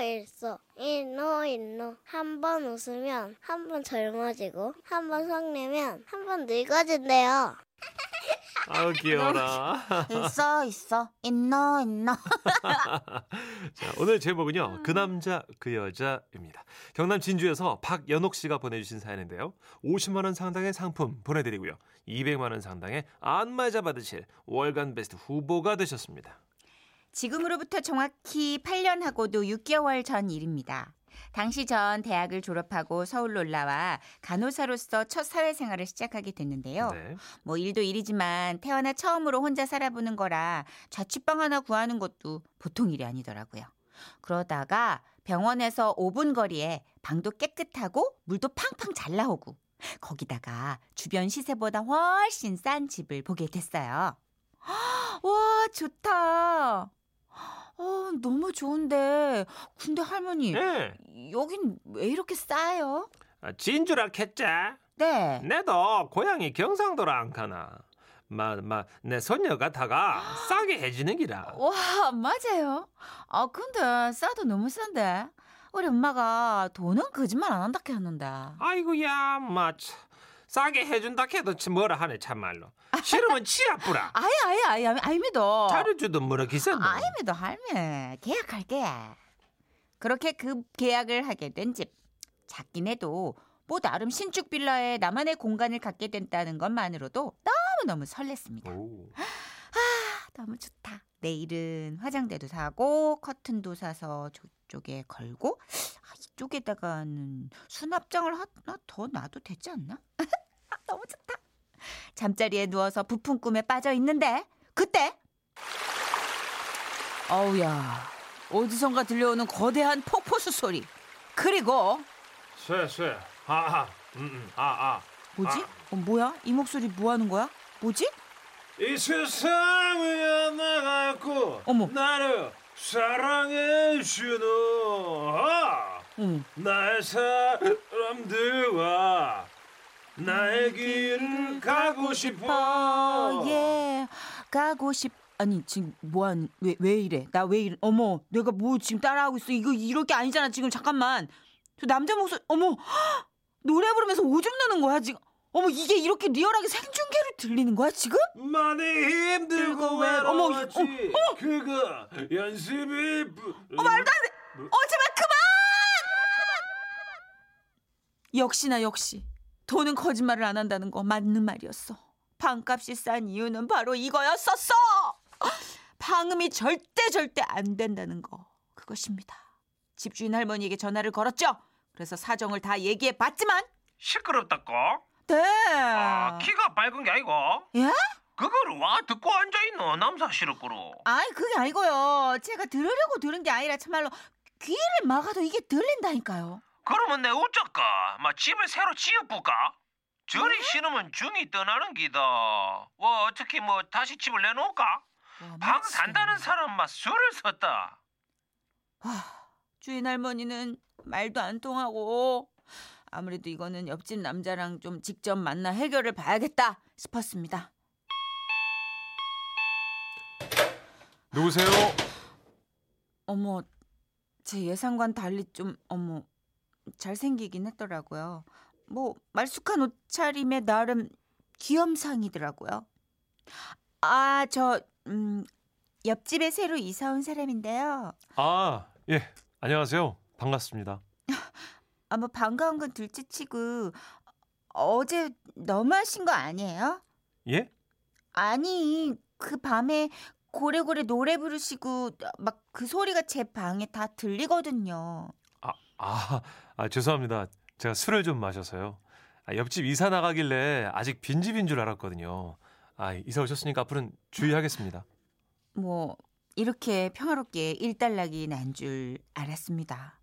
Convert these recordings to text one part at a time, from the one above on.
일소 일노 일노 한 번 웃으면 한 번 젊어지고 한 번 성내면 한 번 늙어진대요. 아우 귀여워라. 있어 있어 있노 있노. 자, 오늘 제목은요. 그 남자 그 여자입니다. 경남 진주에서 박연옥 씨가 보내주신 사연인데요. 50만 원 상당의 상품 보내드리고요. 200만 원 상당의 안마자 받으실 월간 베스트 후보가 되셨습니다. 지금으로부터 정확히 8년하고도 6개월 전 일입니다. 당시 전 대학을 졸업하고 서울로 올라와 간호사로서 첫 사회생활을 시작하게 됐는데요. 네. 뭐 일도 일이지만 태어나 처음으로 혼자 살아보는 거라 자취방 하나 구하는 것도 보통 일이 아니더라고요. 그러다가 병원에서 5분 거리에 방도 깨끗하고 물도 팡팡 잘 나오고 거기다가 주변 시세보다 훨씬 싼 집을 보게 됐어요. 와, 좋다. 어, 너무 좋은데. 근데 할머니, 네. 여긴 왜 이렇게 싸요? 아, 진주라 했자. 네. 내도 고향이 경상도라 안 가나. 마 마 내 손녀 같아가 싸게 해주는 기라. 와, 맞아요. 아, 근데 싸도 너무 싼데. 우리 엄마가 돈은 거짓말 안 한다 했는데. 아이고야 마 참, 싸게 해준다 해도 참 뭐라 하네 참말로. 싫으면 치아뿌라. 아예, 아예, 아예, 아닙니다. 자료주도 뭐라 기센다. 아닙니다, 할매. 계약할게. 그렇게 그 계약을 하게 된 집. 작긴 해도 뭐 나름 신축 빌라에 나만의 공간을 갖게 된다는 것만으로도 너무너무 설렜습니다. 오. 너무 좋다. 내일은 화장대도 사고 커튼도 사서 저 쪽에 걸고 아, 이쪽에다가는 수납장을 하나 더 놔도 되지 않나? 아, 너무 좋다. 잠자리에 누워서 부푼 꿈에 빠져 있는데 그때 어우야 어디선가 들려오는 거대한 폭포수 소리 그리고 쇠쇠 하하 음아 아. 뭐지? 어, 뭐야? 이 목소리 뭐 하는 거야? 뭐지? 이 세상을 나가고 어머. 나를 사랑해 주는 아, 응. 나의 사람들과 나의 길을 가고 싶어. 어, 예. 가고 싶. 아니 지금 뭐한 왜 왜 이래? 나 왜 이래? 어머, 내가 뭐 지금 따라하고 있어? 이거 이럴 게 아니잖아. 지금 잠깐만. 저 남자 목소리. 어머, 헉! 노래 부르면서 오줌 누는 거야 지금. 어머, 이게 이렇게 리얼하게 생중계로 들리는 거야 지금? 많이 힘들고 왜- 어머, 외로웠지. 어머, 그거 연습이. 어 말도 안 돼. 어 제발 그만. 역시나 역시 돈은 거짓말을 안 한다는 거 맞는 말이었어. 방값이 싼 이유는 바로 이거였었어. 방음이 절대 절대 안 된다는 거 그것입니다. 집주인 할머니에게 전화를 걸었죠. 그래서 사정을 다 얘기해 봤지만 시끄럽다고? 네. 아, 키가 밝은 게 아니고? 예? 그거를 와 듣고 앉아있노 남사시럽고로 아이 그게 아니고요. 제가 들으려고 들은 게 아니라 참말로 귀를 막아도 이게 들린다니까요. 그러면 내 어쩔까? 막 집을 새로 지어볼까? 저리 싫으면 중이 떠나는 기다 와 어떻게 뭐 다시 집을 내놓을까? 와, 방. 산다는 사람 막 술을 섰다 하, 주인 할머니는 말도 안 통하고 아무래도 이거는 옆집 남자랑 좀 직접 만나 해결을 봐야겠다 싶었습니다. 누구세요? 어머, 제 예상과는 달리 좀 어머 잘생기긴 했더라고요. 뭐 말쑥한 옷차림에 나름 귀염상이더라고요. 아, 저 음, 옆집에 새로 이사 온 사람인데요. 아, 예. 안녕하세요. 반갑습니다. 아, 뭐 반가운 건 둘째치고 어제 너무 하신 거 아니에요? 예? 아니 그 밤에 고래고래 노래 부르시고 막 그 소리가 제 방에 다 들리거든요. 아, 아, 아, 죄송합니다. 제가 술을 좀 마셔서요. 아, 옆집 이사 나가길래 아직 빈집인 줄 알았거든요. 아, 이사 오셨으니까 앞으로는 주의하겠습니다. 뭐 이렇게 평화롭게 일단락이 난 줄 알았습니다.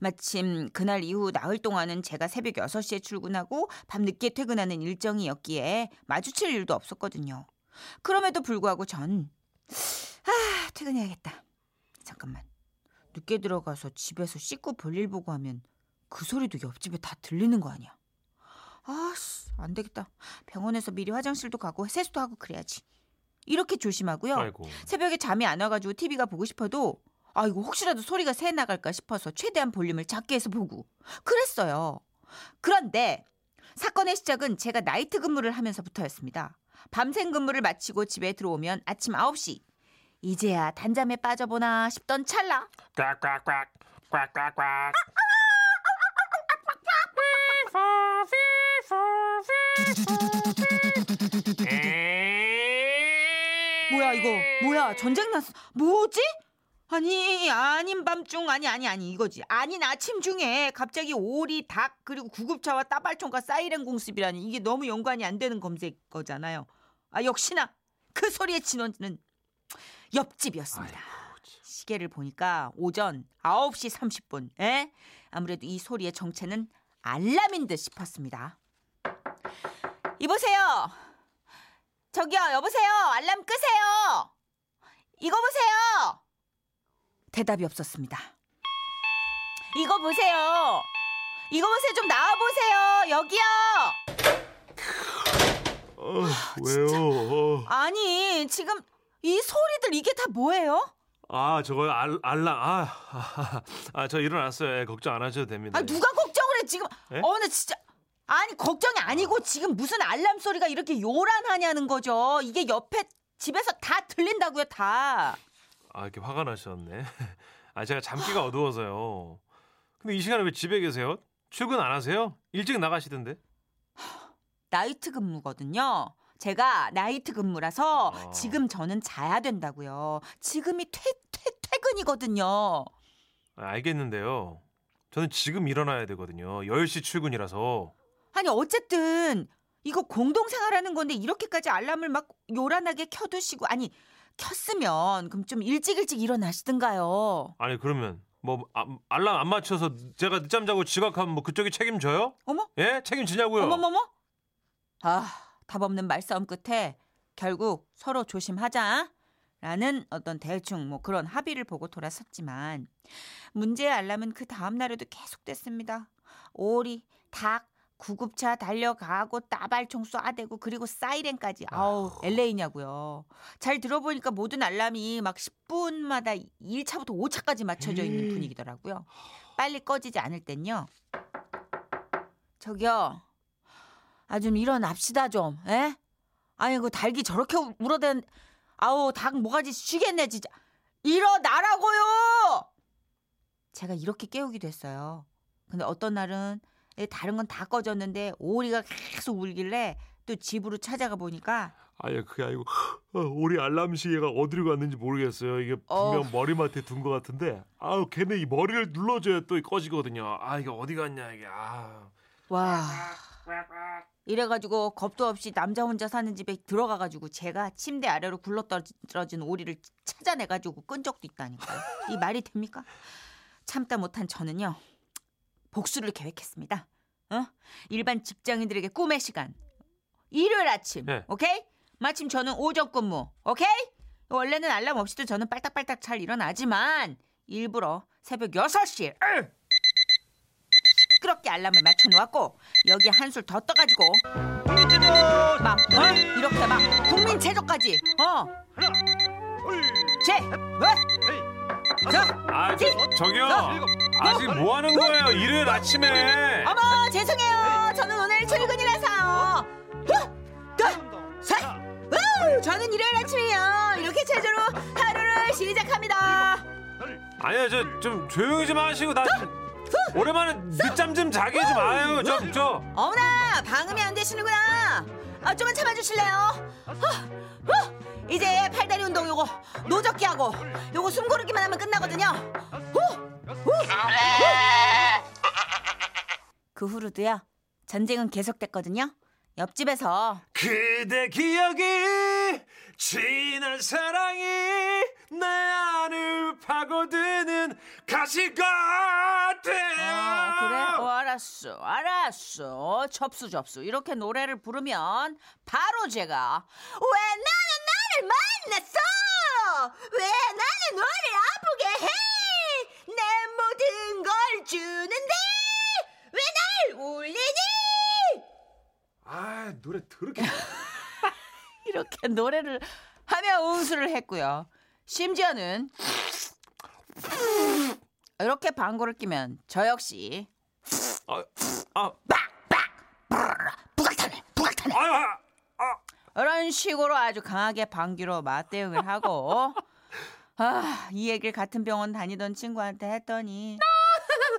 마침 그날 이후 나흘 동안은 제가 새벽 6시에 출근하고 밤늦게 퇴근하는 일정이었기에 마주칠 일도 없었거든요. 그럼에도 불구하고 전 아, 퇴근해야겠다. 잠깐만. 늦게 들어가서 집에서 씻고 볼일 보고 하면 그 소리도 옆집에 다 들리는 거 아니야. 아씨, 안 되겠다. 병원에서 미리 화장실도 가고 세수도 하고 그래야지. 이렇게 조심하고요. 아이고. 새벽에 잠이 안 와가지고 TV가 보고 싶어도 아이고 혹시라도 소리가 새 나갈까 싶어서 최대한 볼륨을 작게 해서 보고 그랬어요. 그런데 사건의 시작은 제가 나이트 근무를 하면서부터였습니다. 밤샘 근무를 마치고 집에 들어오면 아침 9시. 이제야 단잠에 빠져보나 싶던 찰나. 꽉꽉꽉 꽉꽉꽉. 뭐야 이거? 뭐야 전쟁 났어? 뭐지? 아니 아닌 밤중 아니 아니 아니 이거지 아닌 아침 중에 갑자기 오리 닭 그리고 구급차와 따발총과 사이렌 공습이라니 이게 너무 연관이 안 되는 검색어잖아요 아 역시나 그 소리의 진원지는 옆집이었습니다 시계를 보니까 오전 9시 30분 에? 아무래도 이 소리의 정체는 알람인 듯 싶었습니다 이보세요 저기요, 여보세요. 알람 끄세요. 이거 보세요. 대답이 없었습니다. 이거 보세요. 이거 보세요. 좀 나와 보세요. 여기요. 어, 왜요? 어. 아니, 지금 이 소리들 이게 다 뭐예요? 아 저거 알, 알람 아저 아, 저 일어났어요. 예, 걱정 안 하셔도 됩니다. 아, 누가 걱정을 해, 지금. 예? 어, 나 진짜. 아니, 걱정이 아니고 지금 무슨 알람 소리가 이렇게 요란하냐는 거죠. 이게 옆에 집에서 다 들린다고요, 다. 아 이렇게 화가 나셨네. 아 제가 잠기가 어두워서요. 근데 이 시간에 왜 집에 계세요? 출근 안 하세요? 일찍 나가시던데. 나이트 근무거든요. 제가 나이트 근무라서 어. 지금 저는 자야 된다고요. 지금이 퇴, 퇴, 퇴근이거든요. 아, 알겠는데요. 저는 지금 일어나야 되거든요. 10시 출근이라서. 아니 어쨌든 이거 공동생활하는 건데 이렇게까지 알람을 막 요란하게 켜두시고 아니 켰으면 그럼 좀 일찍 일찍 일어나시든가요. 아니 그러면 뭐 아, 알람 안 맞춰서 제가 늦잠 자고 지각하면 뭐 그쪽이 책임져요? 어머 예? 책임지냐고요? 어머머머 아 답 없는 말싸움 끝에 결국 서로 조심하자. 라는 어떤 대충 뭐 그런 합의를 보고 돌아섰지만 문제의 알람은 그 다음 날에도 계속됐습니다. 오리, 닭, 구급차 달려가고 따발총 쏴대고 그리고 사이렌까지 아우 LA냐고요. 잘 들어보니까 모든 알람이 막 10분마다 1차부터 5차까지 맞춰져 있는 음. 분위기더라고요. 빨리 꺼지지 않을 땐요. 저기요. 아 좀 일어납시다 좀. 에? 아니 그 닭이 저렇게 울어댄 아우 닭 뭐가지 쉬겠네 진짜. 일어나라고요. 제가 이렇게 깨우기도 했어요. 근데 어떤 날은 예, 다른 건 다 꺼졌는데 오리가 계속 울길래 또 집으로 찾아가 보니까 아니 그게 아니고 어, 우리 알람 시계가 어디로 갔는지 모르겠어요. 이게 분명 어. 머리맡에 둔 것 같은데 아우 걔네 이 머리를 눌러줘야 또 꺼지거든요. 아 이게 어디 갔냐 이게 아. 와 이래가지고 겁도 없이 남자 혼자 사는 집에 들어가가지고 제가 침대 아래로 굴러떨어진 오리를 찾아내가지고 끈 적도 있다니까요. 이 말이 됩니까? 참다 못한 저는요 복수를 계획했습니다. 어? 일반 직장인들에게 꿈의 시간 일요일 아침 네. 오케이? 마침 저는 오전 근무 오케이? 원래는 알람 없이도 저는 빨딱빨딱 잘 일어나지만 일부러 새벽 6시에 시끄럽게 알람을 맞춰 놓았고 여기에 한술 더 떠가지고 막 어? 이렇게 막 국민 체조까지 어? 제 어? 자아 저, 저기요. 어? 아직 뭐 하는 거예요? 일요일 아침에. 어머 죄송해요. 저는 오늘 출근이라서. 둘셋 저는 일요일 아침이요. 이렇게 체조로 하루를 시작합니다. 아니요 저좀 조용히 좀 하시고 나 좀- 오랜만에 늦잠 좀 자게 좀 아유 저 저. 어머나 방음이 안 되시는구나. 아 좀만 참아주실래요? 후, 후. 이제 팔다리 운동 요거 노젓기 하고 요거 숨 고르기만 하면 끝나거든요. 후. 그 후로도요 전쟁은 계속됐거든요 옆집에서 그대 기억이 지난 사랑이 내 안을 파고드는 가시 같아. 어, 그래? 어, 알았어. 알았어. 접수, 접수. 이렇게 노래를 부르면 바로 제가 왜 나는 나를 만났어? 왜 나는 너를 아프게 해? 주는데 왜날 울리니? 아 노래 더럽게. 이렇게 노래를 하며 운수를 했고요. 심지어는 이렇게 방구를 끼면 저 역시 아, 아, 부각타네 부각타네 아, 아, 이런 식으로 아주 강하게 방귀로 맞대응을 하고 아, 이 얘기를 같은 병원 다니던 친구한테 했더니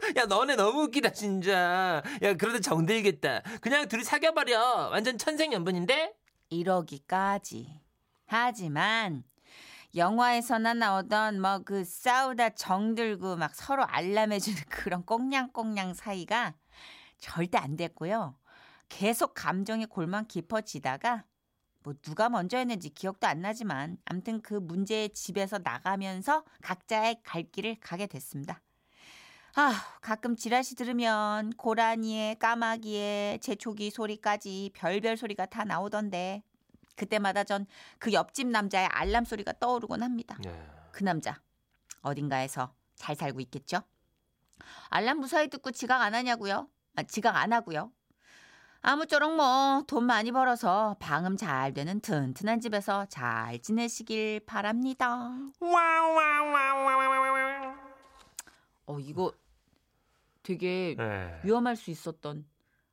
야 너네 너무 웃기다 진짜. 야 그러다 정들겠다. 그냥 둘이 사귀어버려. 완전 천생연분인데? 이러기까지. 하지만 영화에서나 나오던 뭐 그 싸우다 정들고 막 서로 알람해주는 그런 꽁냥꽁냥 사이가 절대 안 됐고요. 계속 감정의 골만 깊어지다가 뭐 누가 먼저 했는지 기억도 안 나지만 암튼 그 문제의 집에서 나가면서 각자의 갈 길을 가게 됐습니다. 아, 가끔 지라시 들으면 고라니에 까마귀에 제초기 소리까지 별별 소리가 다 나오던데 그때마다 전 그 옆집 남자의 알람 소리가 떠오르곤 합니다. 예. 그 남자 어딘가에서 잘 살고 있겠죠? 알람 무사히 듣고 지각 안 하냐고요? 아, 지각 안 하고요. 아무쪼록 뭐 돈 많이 벌어서 방음 잘 되는 튼튼한 집에서 잘 지내시길 바랍니다. 어 이거 되게 예. 위험할 수 있었던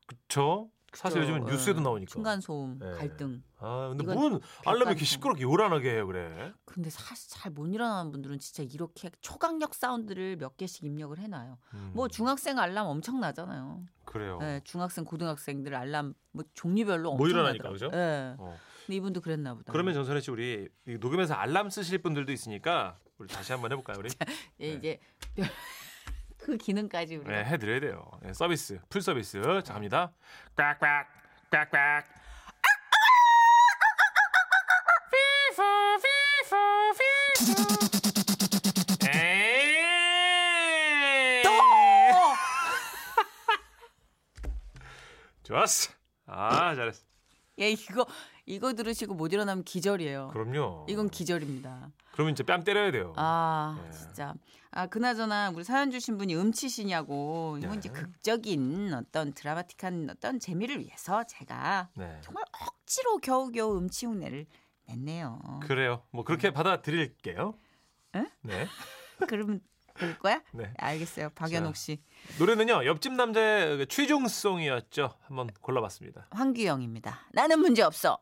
그쵸? 사실 그쵸? 요즘 뉴스에도 예. 나오니까. 층간 소음, 예. 갈등. 아 근데 뭔 알람이 이렇게. 시끄럽게 요란하게 해요 그래? 근데 사실 잘 못 일어나는 분들은 진짜 이렇게 초강력 사운드를 몇 개씩 입력을 해놔요. 음, 뭐 중학생 알람 엄청 나잖아요. 그래요. 네, 중학생, 고등학생들 알람 뭐 종류별로 뭐 일어나니까, 나더라고요. 그죠? 네. 어. 근데 이분도 그랬나 보다. 그러면 정선혜 씨 우리 이 녹음해서 알람 쓰실 분들도 있으니까 우리 다시 한번 해볼까요 우리? 예, 이제 그 기능까지 우리가 네, 해드려야 돼요. 네, 서비스 풀 서비스 자 갑니다. 꽉꽉 꽉꽉. 에이. 좋았어. 아 잘했어. 예, 이거 이거 들으시고 못 일어나면 기절이에요. 그럼요. 이건 기절입니다. 그러면 이제 뺨 때려야 돼요. 아, 예. 진짜. 아, 그나저나 우리 사연 주신 분이 음치시냐고. 이건 네. 이제 극적인 어떤 드라마틱한 어떤 재미를 위해서 제가 네. 정말 억지로 겨우겨우 음치 흉내를 냈네요. 그래요. 뭐 그렇게 받아들일게요. 에? 네. 그러면 될 거야? 네. 알겠어요. 박연옥 씨. 노래는요 옆집 남자의 그 취중송이었죠. 한번 골라봤습니다. 황규영입니다. 나는 문제 없어.